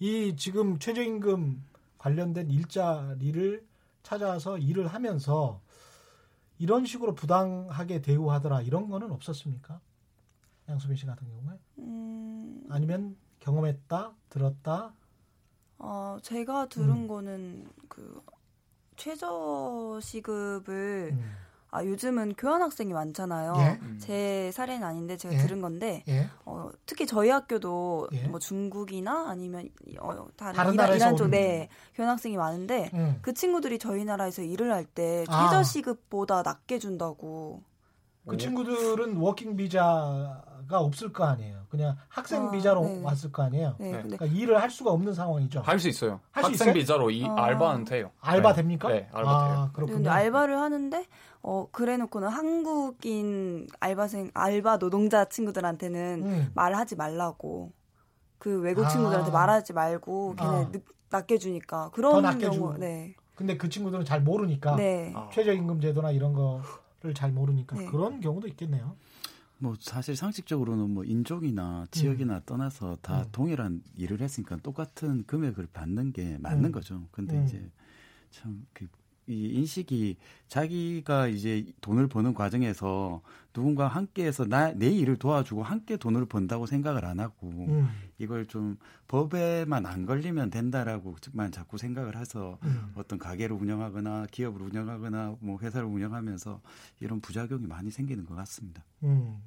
이 지금 최저임금 관련된 일자리를 찾아서 일을 하면서 이런 식으로 부당하게 대우하더라 이런 거는 없었습니까? 양수빈 씨 같은 경우에 음, 아니면 경험했다 들었다 어, 제가 들은 음. 거는 그 최저 시급을 음. 아 요즘은 교환 학생이 많잖아요. 예? 제 사례는 아닌데 제가 예. 들은 건데 예 어, 특히 저희 학교도 예. 뭐 중국이나 아니면 어, 다른, 다른 이란, 이란 쪽 오는 네, 교환 학생이 많은데 음. 그 친구들이 저희 나라에서 일을 할때 아. 최저 시급보다 낮게 준다고. 그 친구들은 working 비자가 없을 거 아니에요. 그냥 학생 아, 비자로 네. 왔을 거 아니에요. 네, 네. 그러니까 일을 할 수가 없는 상황이죠. 할 수 있어요. 할 수 학생 있어요? 비자로 이 아. 알바는 돼요. 알바 네. 됩니까? 네, 알바 아, 돼요. 그렇군요. 근데 알바를 하는데 어 그래놓고는 한국인 알바생 알바 노동자 친구들한테는 음. 말하지 말라고 그 외국 아. 친구들한테 말하지 말고 걔네 아. 늦, 낮게 주니까 더 그런 경우. 네 근데 그 친구들은 잘 모르니까 네. 아. 최저임금 제도나 이런 거를 잘 모르니까 네. 그런 경우도 있겠네요. 뭐 사실 상식적으로는 뭐 인종이나 지역이나 떠나서 다 음. 동일한 일을 했으니까 똑같은 금액을 받는 게 맞는 음. 거죠. 근데 음. 이제 참 그 이 인식이 자기가 이제 돈을 버는 과정에서 누군가 함께해서 나 내 일을 도와주고 함께 돈을 번다고 생각을 안 하고 음. 이걸 좀 법에만 안 걸리면 된다라고만 자꾸 생각을 해서 음. 어떤 가게를 운영하거나 기업을 운영하거나 뭐 회사를 운영하면서 이런 부작용이 많이 생기는 것 같습니다. 음.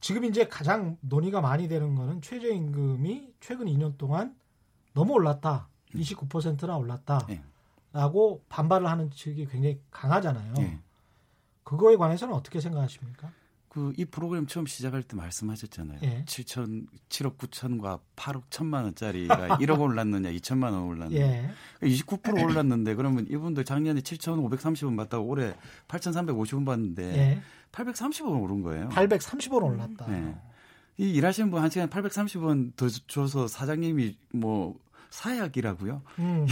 지금 이제 가장 논의가 많이 되는 거는 최저임금이 최근 2년 동안 너무 올랐다. 29%나 올랐다. 예. 라고 반발을 하는 측이 굉장히 강하잖아요. 예. 그거에 관해서는 어떻게 생각하십니까? 그 이 프로그램 처음 시작할 때 말씀하셨잖아요. 예. 7천, 7억 9천과 8억 1천만 원짜리가 1억 올랐느냐, 2천만 원 올랐느냐. 예. 29% 올랐는데 그러면 이분들 작년에 7,530원 받다가 올해 8,350원 받는데 예. 830원 오른 거예요. 830원 올랐다. 네. 이 일하시는 분 한 시간 830원 더 줘서 사장님이 뭐 사약이라고요? 음.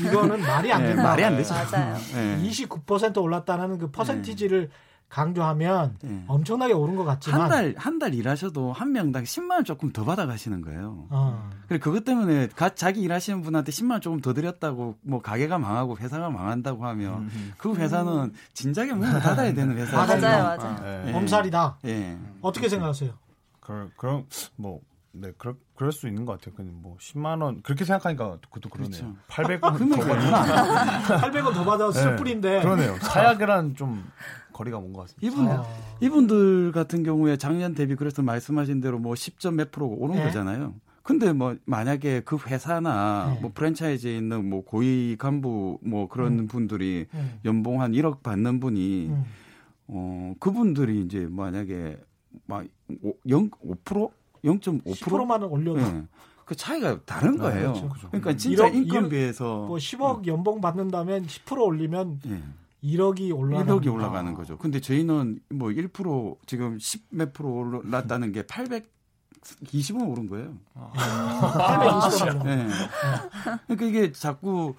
이거는 말이 안 네, 된다. 말이 안 되죠. 맞아요. 네. 29% 올랐다는 그 퍼센티지를 강조하면 네. 엄청나게 오른 것 같지만 한 달, 한 달 일하셔도 한 명당 10만 원 조금 더 받아 가시는 거예요. 어. 그래 그것 때문에 가, 자기 일하시는 분한테 10만 원 조금 더 드렸다고 뭐 가게가 망하고 회사가 망한다고 하면 그 회사는 진작에 문을 닫아야 되는 회사예요. 맞아요, 맞아요, 맞아요. 네. 예. 엄살이다. 예. 어떻게 생각하세요? 그, 그럼 뭐 네, 그럴, 그럴 수 있는 것 같아요. 그냥 뭐 10만 원 그렇게 생각하니까 그것도 그러네요. 그렇죠. 800원 그러면 더 받는 800원 더 받았을 네, 뿐인데. 그러네요. 사약이랑 좀 거리가 먼 것 같습니다. 이분 아. 이분들 같은 경우에 작년 대비 그래서 말씀하신 대로 뭐 10점 몇 프로가 오른 네. 거잖아요. 근데 뭐 만약에 그 회사나 네. 뭐 프랜차이즈에 있는 뭐 고위 간부 뭐 그런 음. 분들이 음. 연봉 한 1억 받는 분이 음. 어 그분들이 이제 만약에 막 0, 5% 0.5% 10%만 올려도 예. 그 차이가 다른 아, 거예요. 그렇죠. 그러니까 진짜 일억- 인건 일억- 비해서 뭐 10억 연봉 받는다면 10% 올리면 예. 1억이 올라가는 1억이 올라가는 거죠. 근데 저희는 뭐 1% 지금 10몇 프로 올랐다는 게 820원 오른 거예요. 820원. 예. 그러니까 이게 자꾸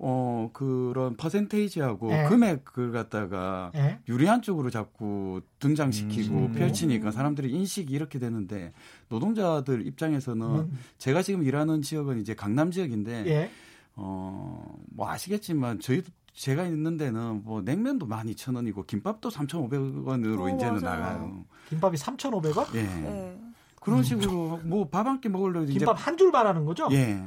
어 그런 퍼센테이지하고 예. 금액을 갖다가 예. 유리한 쪽으로 자꾸 등장시키고 음. 펼치니까 사람들이 인식이 이렇게 되는데 노동자들 입장에서는 음. 제가 지금 일하는 지역은 이제 강남 지역인데 예. 어뭐 아시겠지만 저희도 제가 있는 데는 뭐 냉면도 12,000원이고 김밥도 3,500원으로 어, 이제는 맞아요. 나가요. 김밥이 3,500원? 예. 네. 그런 식으로 뭐 밥 한 끼 먹으려고 이제 김밥 한줄 말하는 거죠? 예.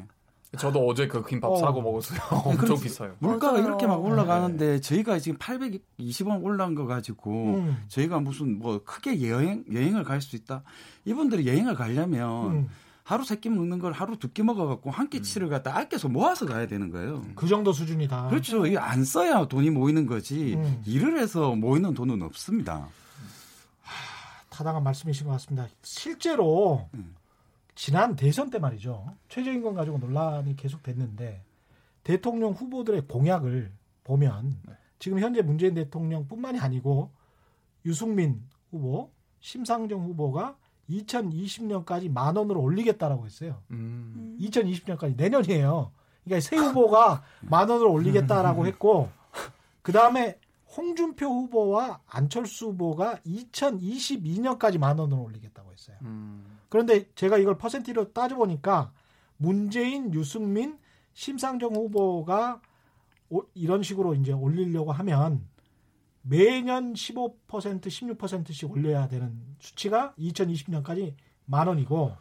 저도 어제 그 김밥 어. 사고 먹었어요. 엄청 비싸요. 물가가 맞아요. 이렇게 막 올라가는데 저희가 지금 820원 올라간 거 가지고 음. 저희가 무슨 뭐 크게 여행 여행을 갈 수 있다. 이분들이 여행을 가려면 음. 하루 세 끼 먹는 걸 하루 두 끼 먹어갖고 한 끼치를 갖다 아껴서 모아서 가야 되는 거예요. 그 정도 수준이다. 그렇죠. 이거 안 써야 돈이 모이는 거지. 음. 일을 해서 모이는 돈은 없습니다. 타당한 말씀이신 것 같습니다. 실제로 음. 지난 대선 때 말이죠. 최저임금 가지고 논란이 계속 됐는데 대통령 후보들의 공약을 보면 네. 지금 현재 문재인 대통령뿐만이 아니고 유승민 후보, 심상정 후보가 2020년까지 만 원으로 올리겠다라고 했어요. 음. 2020년까지 내년이에요. 그러니까 새 후보가 만 원으로 올리겠다라고 했고 그 다음에 홍준표 후보와 안철수 후보가 2022년까지 만 원으로 올리겠다고 했어요. 음. 그런데 제가 이걸 퍼센티로 따져보니까 문재인, 유승민, 심상정 후보가 오- 이런 식으로 이제 올리려고 하면 매년 15% 16%씩 올려야 되는 수치가 2020년까지 만 원이고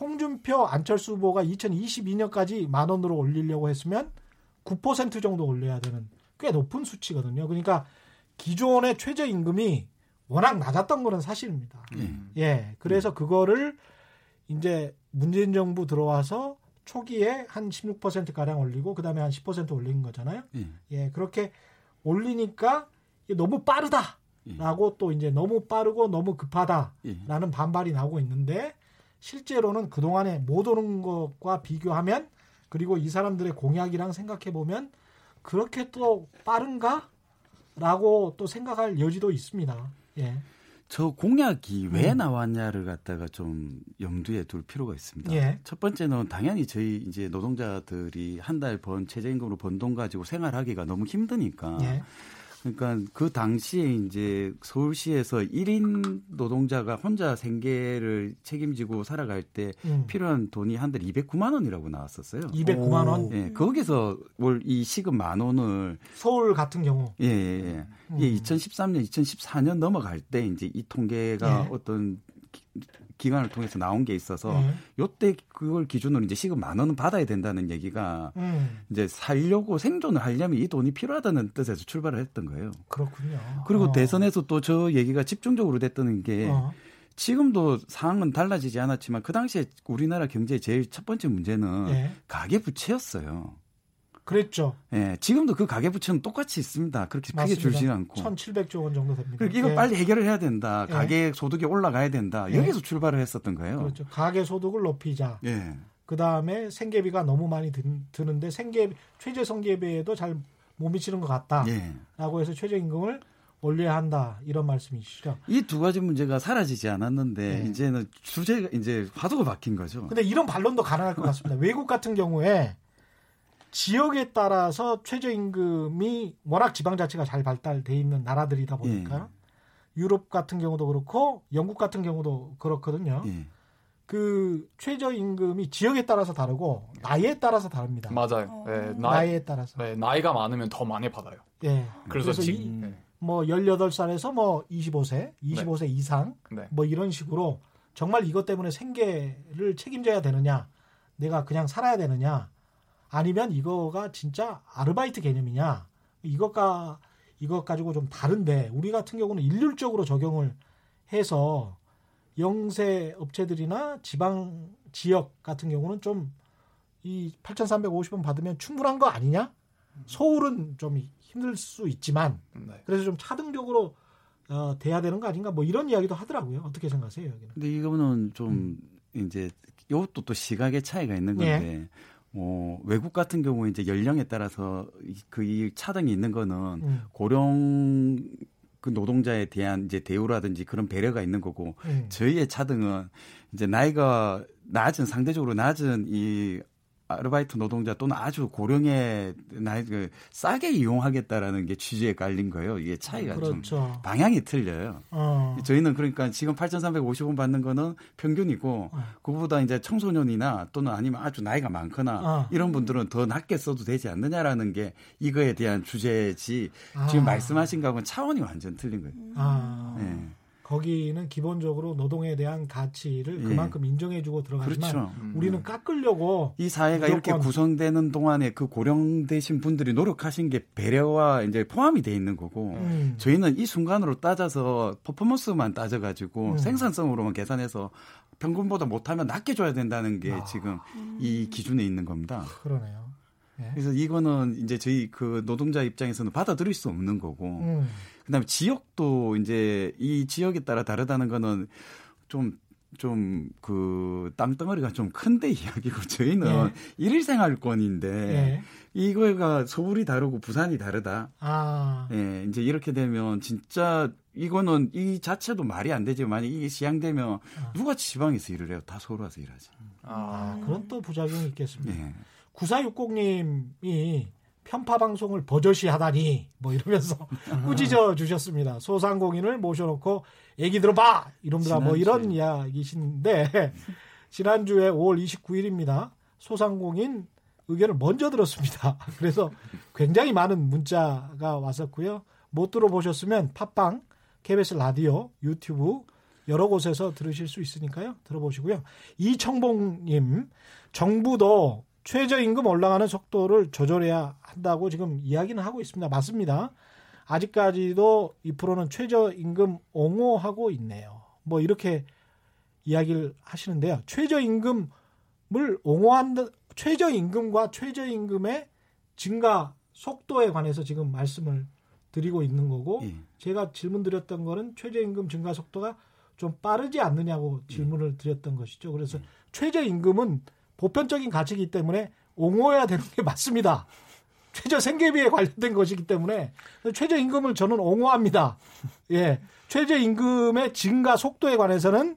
홍준표, 안철수 후보가 2022년까지 만 원으로 올리려고 했으면 9% 정도 올려야 되는 꽤 높은 수치거든요. 그러니까 기존의 최저임금이 워낙 낮았던 거는 사실입니다. 음. 예. 그래서 그거를 이제 문재인 정부 들어와서 초기에 한 16% 가량 올리고 그다음에 한 10% 올린 거잖아요. 예. 예. 그렇게 올리니까 이게 너무 빠르다라고 또 이제 너무 빠르고 너무 급하다라는 예. 반발이 나오고 있는데 실제로는 그동안에 못 오른 것과 비교하면 그리고 이 사람들의 공약이랑 생각해 보면 그렇게 또 빠른가? 라고 또 생각할 여지도 있습니다. 예. 저 공약이 왜 음. 나왔냐를 갖다가 좀 염두에 둘 필요가 있습니다. 예. 첫 번째는 당연히 저희 이제 노동자들이 한 달 번 최저임금으로 번 돈 가지고 생활하기가 너무 힘드니까. 예. 그러니까 그 당시에 이제 서울시에서 1인 노동자가 혼자 생계를 책임지고 살아갈 때 음. 필요한 돈이 한달 209만 원이라고 나왔었어요. 209만 원. 예, 거기서 월 이 시급 만 원을 서울 같은 경우. 예, 예, 예. 음. 이게 2013년, 2014년 넘어갈 때 이제 이 통계가 예. 어떤 기- 기관을 통해서 나온 게 있어서 예. 요때 그걸 기준으로 이제 시급 만 원은 받아야 된다는 얘기가 음, 이제 살려고 생존을 하려면 이 돈이 필요하다는 뜻에서 출발을 했던 거예요. 그렇군요. 그리고 어. 대선에서 또 저 얘기가 집중적으로 됐던 게 어. 지금도 상황은 달라지지 않았지만 그 당시에 우리나라 경제의 제일 첫 번째 문제는 예. 가계 부채였어요. 그랬죠. 예, 지금도 그 가계 부채는 똑같이 있습니다. 그렇게 크게 맞습니다. 줄지는 않고. 1,700조 원 정도 됩니다. 그러니까 이거 예. 빨리 해결을 해야 된다. 예. 가계 소득이 올라가야 된다. 예. 여기서 출발을 했었던 거예요. 그렇죠. 가계 소득을 높이자. 예. 그 다음에 생계비가 너무 많이 드, 드는데 생계 최저 생계비에도 잘 못 미치는 것 같다라고 예. 해서 최저임금을 올려야 한다 이런 말씀이시죠. 이 두 가지 문제가 사라지지 않았는데 예. 이제는 주제가 이제 화두가 바뀐 거죠. 근데 이런 반론도 가능할 것 같습니다. 외국 같은 경우에 지역에 따라서 최저임금이 워낙 지방자치가 잘 발달돼 있는 나라들이다 보니까 유럽 같은 경우도 그렇고 영국 같은 경우도 그렇거든요. 예. 그 최저임금이 지역에 따라서 다르고 나이에 따라서 다릅니다. 맞아요. 어. 네, 나이, 나이 에 따라서. 네, 나이가 많으면 더 많이 받아요. 예. 그래서, 그래서 지, 이- 네. 뭐 18살에서 뭐 25세, 25세 이상 네. 뭐 이런 식으로 정말 이것 때문에 생계를 책임져야 되느냐, 내가 그냥 살아야 되느냐, 아니면 이거가 진짜 아르바이트 개념이냐, 이것과 이것 가지고 좀 다른데 우리 같은 경우는 일률적으로 적용을 해서 영세 업체들이나 지방 지역 같은 경우는 좀 이 8,350원 받으면 충분한 거 아니냐? 서울은 좀 힘들 수 있지만 네. 그래서 좀 차등적으로 어, 돼야 되는 거 아닌가? 뭐 이런 이야기도 하더라고요. 어떻게 생각하세요, 여기는? 근데 이거는 좀 이제 이것도 또 시각의 차이가 있는 건데 어, 외국 같은 경우 이제 연령에 따라서 그이 차등이 있는 거는 음. 고령 그 노동자에 대한 이제 대우라든지 그런 배려가 있는 거고 음. 저희의 차등은 이제 나이가 낮은 상대적으로 낮은 이 아르바이트 노동자 또는 아주 고령의 나이 그 싸게 이용하겠다라는 게 취지에 깔린 거예요. 이게 차이가 좀 그렇죠. 방향이 틀려요. 어. 저희는 그러니까 지금 8,350원 받는 거는 평균이고 어. 그거보다 이제 청소년이나 또는 아니면 아주 나이가 많거나 어. 이런 분들은 더 낮게 써도 되지 않느냐라는 게 이거에 대한 주제지 아. 지금 말씀하신 거하고는 차원이 완전 틀린 거예요. 아. 네. 거기는 기본적으로 노동에 대한 가치를 예. 그만큼 인정해주고 들어가지만 그렇죠. 우리는 깎으려고 이 사회가 이렇게 구성되는 동안에 그 고령되신 분들이 노력하신 게 배려와 이제 포함이 돼 있는 거고 음. 저희는 이 순간으로 따져서 퍼포먼스만 따져가지고 음. 생산성으로만 계산해서 평균보다 못하면 낮게 줘야 된다는 게 아. 지금 이 기준에 있는 겁니다. 그러네요. 예. 그래서 이거는 이제 저희 그 노동자 입장에서는 받아들일 수 없는 거고 음. 그다음에 지역도 이제 이 지역에 따라 다르다는 거는 좀 좀 그 땅덩어리가 좀 큰데 이야기고 저희는 예. 일일 생활권인데 예. 이거가 서울이 다르고 부산이 다르다. 아. 예, 이제 이렇게 되면 진짜 이거는 이 자체도 말이 안 되지만 만약 이게 시행되면 누가 지방에서 일을 해요? 다 서울 와서 일하지. 아, 그런 또 부작용이 있겠습니다. 예. 9460님이 편파 방송을 버젓이 하다니 뭐 이러면서 꾸짖어 주셨습니다. 소상공인을 모셔놓고 얘기 들어봐 이놈들아 뭐 이런 이야기신데 지난주에 5월 29일입니다. 소상공인 의견을 먼저 들었습니다. 그래서 굉장히 많은 문자가 왔었고요. 못 들어보셨으면 팟빵, KBS 라디오, 유튜브 여러 곳에서 들으실 수 있으니까요. 들어보시고요. 이청봉님, 정부도 최저임금 올라가는 속도를 조절해야 한다고 지금 이야기는 하고 있습니다. 맞습니다. 아직까지도 2%는 최저임금 옹호하고 있네요. 뭐 이렇게 이야기를 하시는데요. 최저임금을 옹호한다, 최저임금과 최저임금의 증가 속도에 관해서 지금 말씀을 드리고 있는 거고 예. 제가 질문 드렸던 거는 최저임금 증가 속도가 좀 빠르지 않느냐고 질문을 드렸던 것이죠. 그래서 최저임금은 보편적인 가치이기 때문에 옹호해야 되는 게 맞습니다. 최저 생계비에 관련된 것이기 때문에 최저 임금을 저는 옹호합니다. 예. 최저 임금의 증가 속도에 관해서는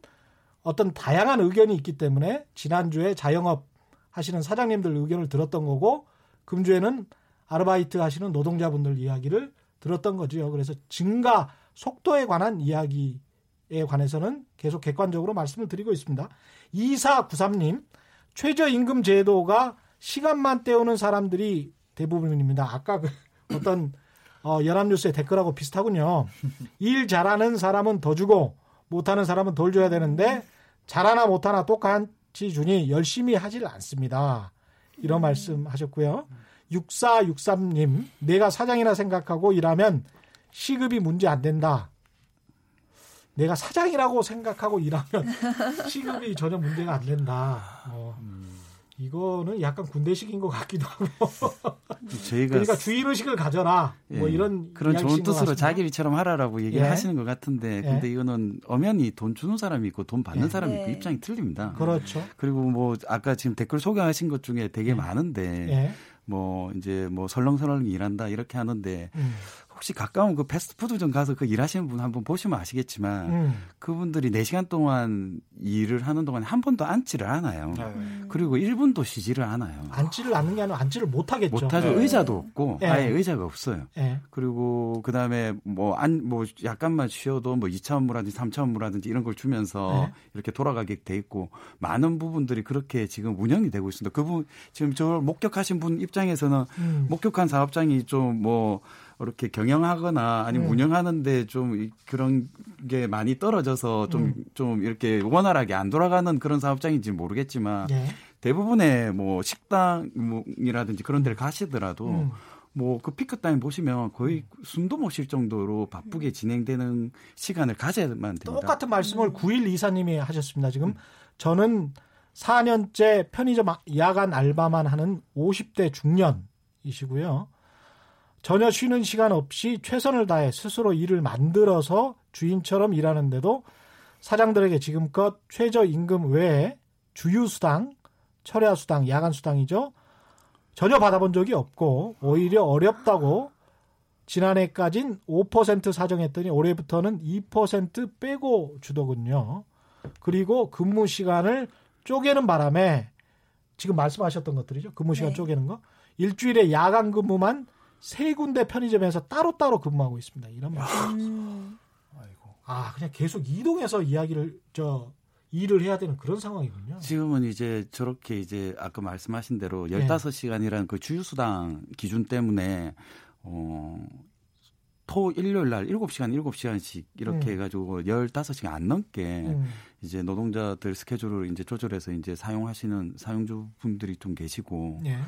어떤 다양한 의견이 있기 때문에 지난주에 자영업 하시는 사장님들 의견을 들었던 거고 금주에는 아르바이트 하시는 노동자분들 이야기를 들었던 거죠. 그래서 증가 속도에 관한 이야기에 관해서는 계속 객관적으로 말씀을 드리고 있습니다. 2493님, 최저임금 제도가 시간만 때우는 사람들이 대부분입니다. 아까 그 어떤 어, 연합뉴스의 댓글하고 비슷하군요. 일 잘하는 사람은 더 주고 못하는 사람은 덜 줘야 되는데 잘하나 못하나 똑같이 주니 열심히 하질 않습니다. 이런 말씀 하셨고요. 6463님, 내가 사장이라 생각하고 일하면 시급이 문제 안 된다. 내가 사장이라고 생각하고 일하면 시급이 전혀 문제가 안 된다. 어, 이거는 약간 군대식인 것 같기도 하고. 저희가 그러니까 주인 의식을 가져라. 뭐 예. 이런 그런 좋은 것 뜻으로. 자기 일처럼 하라라고 얘기를 예. 하시는 것 같은데 근데 이거는 엄연히 돈 주는 사람이 있고 돈 받는 예. 사람이 네. 있고 입장이 틀립니다. 그렇죠. 그리고 뭐 아까 지금 댓글 소개하신 것 중에 되게 예. 많은데 예. 뭐 이제 뭐 설렁설렁 일한다 이렇게 하는데 음. 혹시 가까운 그 패스트푸드점 가서 그 일하시는 분 한번 보시면 아시겠지만 음. 그분들이 4시간 동안 일을 하는 동안에 한 번도 앉지를 않아요. 네. 그리고 1분도 쉬지를 않아요. 앉지를 않는 게 아니라 앉지를 못 하겠죠. 못 하죠. 네. 의자도 없고 예. 아예 의자가 없어요. 예. 그리고 그다음에 뭐안뭐 약간만 쉬어도 뭐 2차 업무라든지 3차 업무라든지 이런 걸 주면서 네. 이렇게 돌아가게 돼 있고 많은 부분들이 그렇게 지금 운영이 되고 있습니다. 그분 지금 저를 목격하신 분 입장에서는 음. 목격한 사업장이 좀뭐 이렇게 경영하거나 아니면 음. 운영하는데 좀 이- 그런 게 많이 떨어져서 좀좀 이렇게 원활하게 안 돌아가는 그런 사업장인지 모르겠지만 예. 대부분의 뭐 식당이라든지 그런 데를 가시더라도 음. 뭐그 피크 타임 보시면 거의 숨도 못 쉴 정도로 바쁘게 진행되는 시간을 가져야만 됩니다. 똑같은 말씀을 9일 이사님이 하셨습니다. 지금 저는 4년째 편의점 아- 야간 알바만 하는 50대 중년이시고요. 전혀 쉬는 시간 없이 최선을 다해 스스로 일을 만들어서 주인처럼 일하는데도 사장들에게 지금껏 최저임금 외에 주유수당, 철야수당, 야간수당이죠. 전혀 받아본 적이 없고 오히려 어렵다고 지난해까진 5% 사정했더니 올해부터는 2% 빼고 주더군요. 그리고 근무 시간을 쪼개는 바람에 지금 말씀하셨던 것들이죠. 근무 시간 네. 쪼개는 거. 일주일에 야간 근무만 세 군데 편의점에서 따로따로 근무하고 있습니다. 이런 말씀. 음, 아이고. 아, 그냥 계속 이동해서 이야기를 저 일을 해야 되는 그런 상황이군요. 지금은 이제 저렇게 이제 아까 말씀하신 대로 네. 15시간이라는 그 주유수당 기준 때문에 어, 토 일요일 날 7시간 7시간씩 이렇게 음. 해 가지고 15시간 안 넘게 음, 이제 노동자들 스케줄을 이제 조절해서 이제 사용하시는 사용주분들이 좀 계시고 예,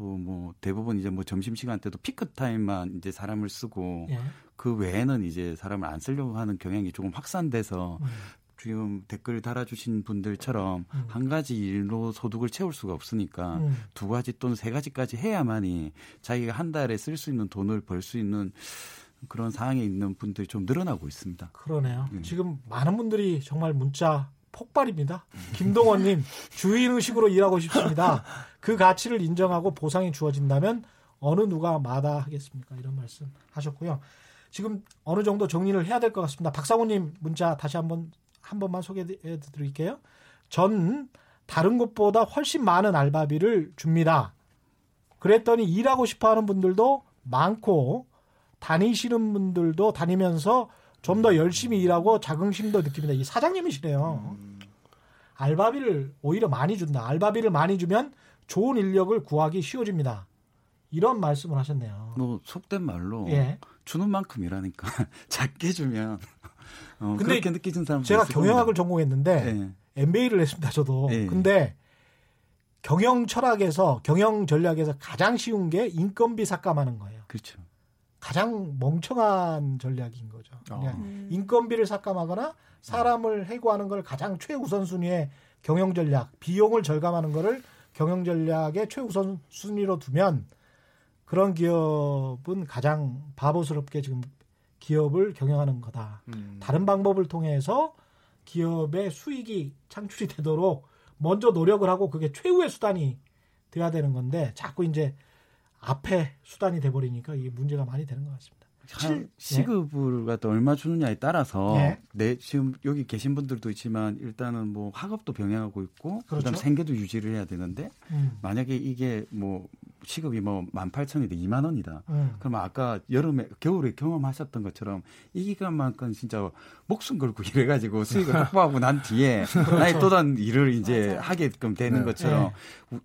또 뭐 대부분 이제 뭐 점심 시간 때도 피크 타임만 이제 사람을 쓰고 예. 그 외에는 이제 사람을 안 쓰려고 하는 경향이 조금 확산돼서 음, 지금 댓글 달아주신 분들처럼 음. 한 가지 일로 소득을 채울 수가 없으니까 음. 두 가지 또는 세 가지까지 해야만이 자기가 한 달에 쓸 수 있는 돈을 벌 수 있는 그런 상황에 있는 분들이 좀 늘어나고 있습니다. 그러네요. 음. 지금 많은 분들이 정말 문자 폭발입니다. 김동원님 주인 의식으로 일하고 싶습니다. 그 가치를 인정하고 보상이 주어진다면 어느 누가 마다하겠습니까? 이런 말씀 하셨고요. 지금 어느 정도 정리를 해야 될 것 같습니다. 박상우님 문자 다시 한번 한 번만 소개해 드릴게요. 전 다른 곳보다 훨씬 많은 알바비를 줍니다. 그랬더니 일하고 싶어 하는 분들도 많고 다니시는 분들도 다니면서 좀 더 열심히 일하고 자긍심도 느낍니다. 이 사장님이시네요. 알바비를 오히려 많이 준다. 알바비를 많이 주면 좋은 인력을 구하기 쉬워집니다. 이런 말씀을 하셨네요. 뭐 속된 말로 예. 주는 만큼 일하니까 작게 주면 어, 근데 그렇게 느끼는 사람 제가 경영학을 전공했는데 네. MBA를 했습니다. 저도. 예. 근데 경영 철학에서 경영 전략에서 가장 쉬운 게 인건비 삭감하는 거예요. 그렇죠. 가장 멍청한 전략인 거죠. 그냥 음. 인건비를 삭감하거나 사람을 해고하는 걸 가장 최우선 순위의 경영 전략, 비용을 절감하는 거를 경영 전략의 최우선 순위로 두면 그런 기업은 가장 바보스럽게 지금 기업을 경영하는 거다. 음. 다른 방법을 통해서 기업의 수익이 창출이 되도록 먼저 노력을 하고 그게 최후의 수단이 돼야 되는 건데 자꾸 이제 앞에 수단이 돼버리니까 이게 문제가 많이 되는 것 같습니다. 한 시급을 갖다 얼마 주느냐에 따라서 예. 내 지금 여기 계신 분들도 있지만 일단은 뭐 학업도 병행하고 있고 그렇죠. 그다음 생계도 유지를 해야 되는데 음, 만약에 이게 뭐 시급이 뭐 18,000이다 2만 원이다. 음. 그러면 아까 여름에 겨울에 경험하셨던 것처럼 이 기간만큼 진짜 목숨 걸고 일해 가지고 수익을 확보하고 난 뒤에 나의 또 다른 일을 이제 맞아요. 하게끔 되는 네. 것처럼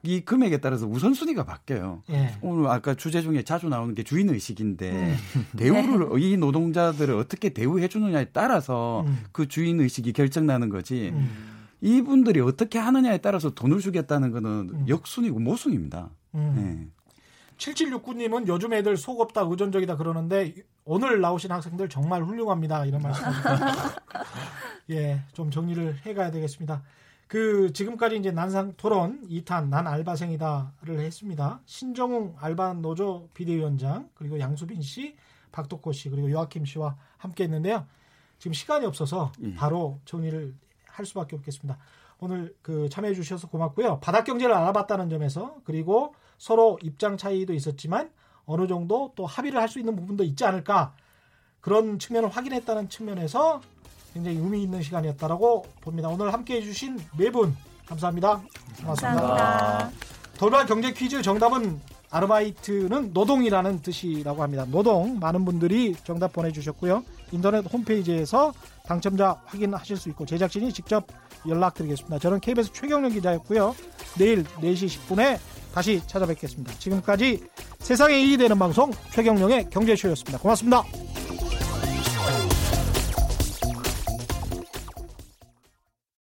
이 금액에 따라서 우선순위가 바뀌어요. 예. 오늘 아까 주제 중에 자주 나오는 게 주인 의식인데 음. 대우를 이 노동자들을 어떻게 대우해 주느냐에 따라서 음. 그 주인 의식이 결정나는 거지. 음. 이분들이 어떻게 하느냐에 따라서 돈을 주겠다는 거는 음. 역순이고 모순입니다. 음. 네. 7769님은 요즘 애들 속 없다 의존적이다 그러는데 오늘 나오신 학생들 정말 훌륭합니다 이런 말씀하셨습니다. 예, 좀 정리를 해가야 되겠습니다. 그 지금까지 이제 난상 토론 2탄 난 알바생이다를 했습니다. 신정웅 알바 노조 비대위원장 그리고 양수빈 씨, 박덕호 씨 그리고 요아킴 씨와 함께했는데요. 지금 시간이 없어서 예. 바로 정리를 할 수밖에 없겠습니다. 오늘 그 참여해 주셔서 고맙고요. 바닥 경제를 알아봤다는 점에서 그리고 서로 입장 차이도 있었지만 어느 정도 또 합의를 할 수 있는 부분도 있지 않을까 그런 측면을 확인했다는 측면에서 굉장히 의미 있는 시간이었다라고 봅니다. 오늘 함께 해주신 네 분 감사합니다. 고맙습니다. 감사합니다. 돌발 경제 퀴즈 정답은 아르바이트는 노동이라는 뜻이라고 합니다. 노동 많은 분들이 정답 보내주셨고요. 인터넷 홈페이지에서 당첨자 확인하실 수 있고 제작진이 직접 연락드리겠습니다. 저는 KBS 최경련 기자였고요. 내일 4시 10분에 다시 찾아뵙겠습니다. 지금까지 세상에 이익이 되는 방송 최경령의 경제쇼였습니다. 고맙습니다.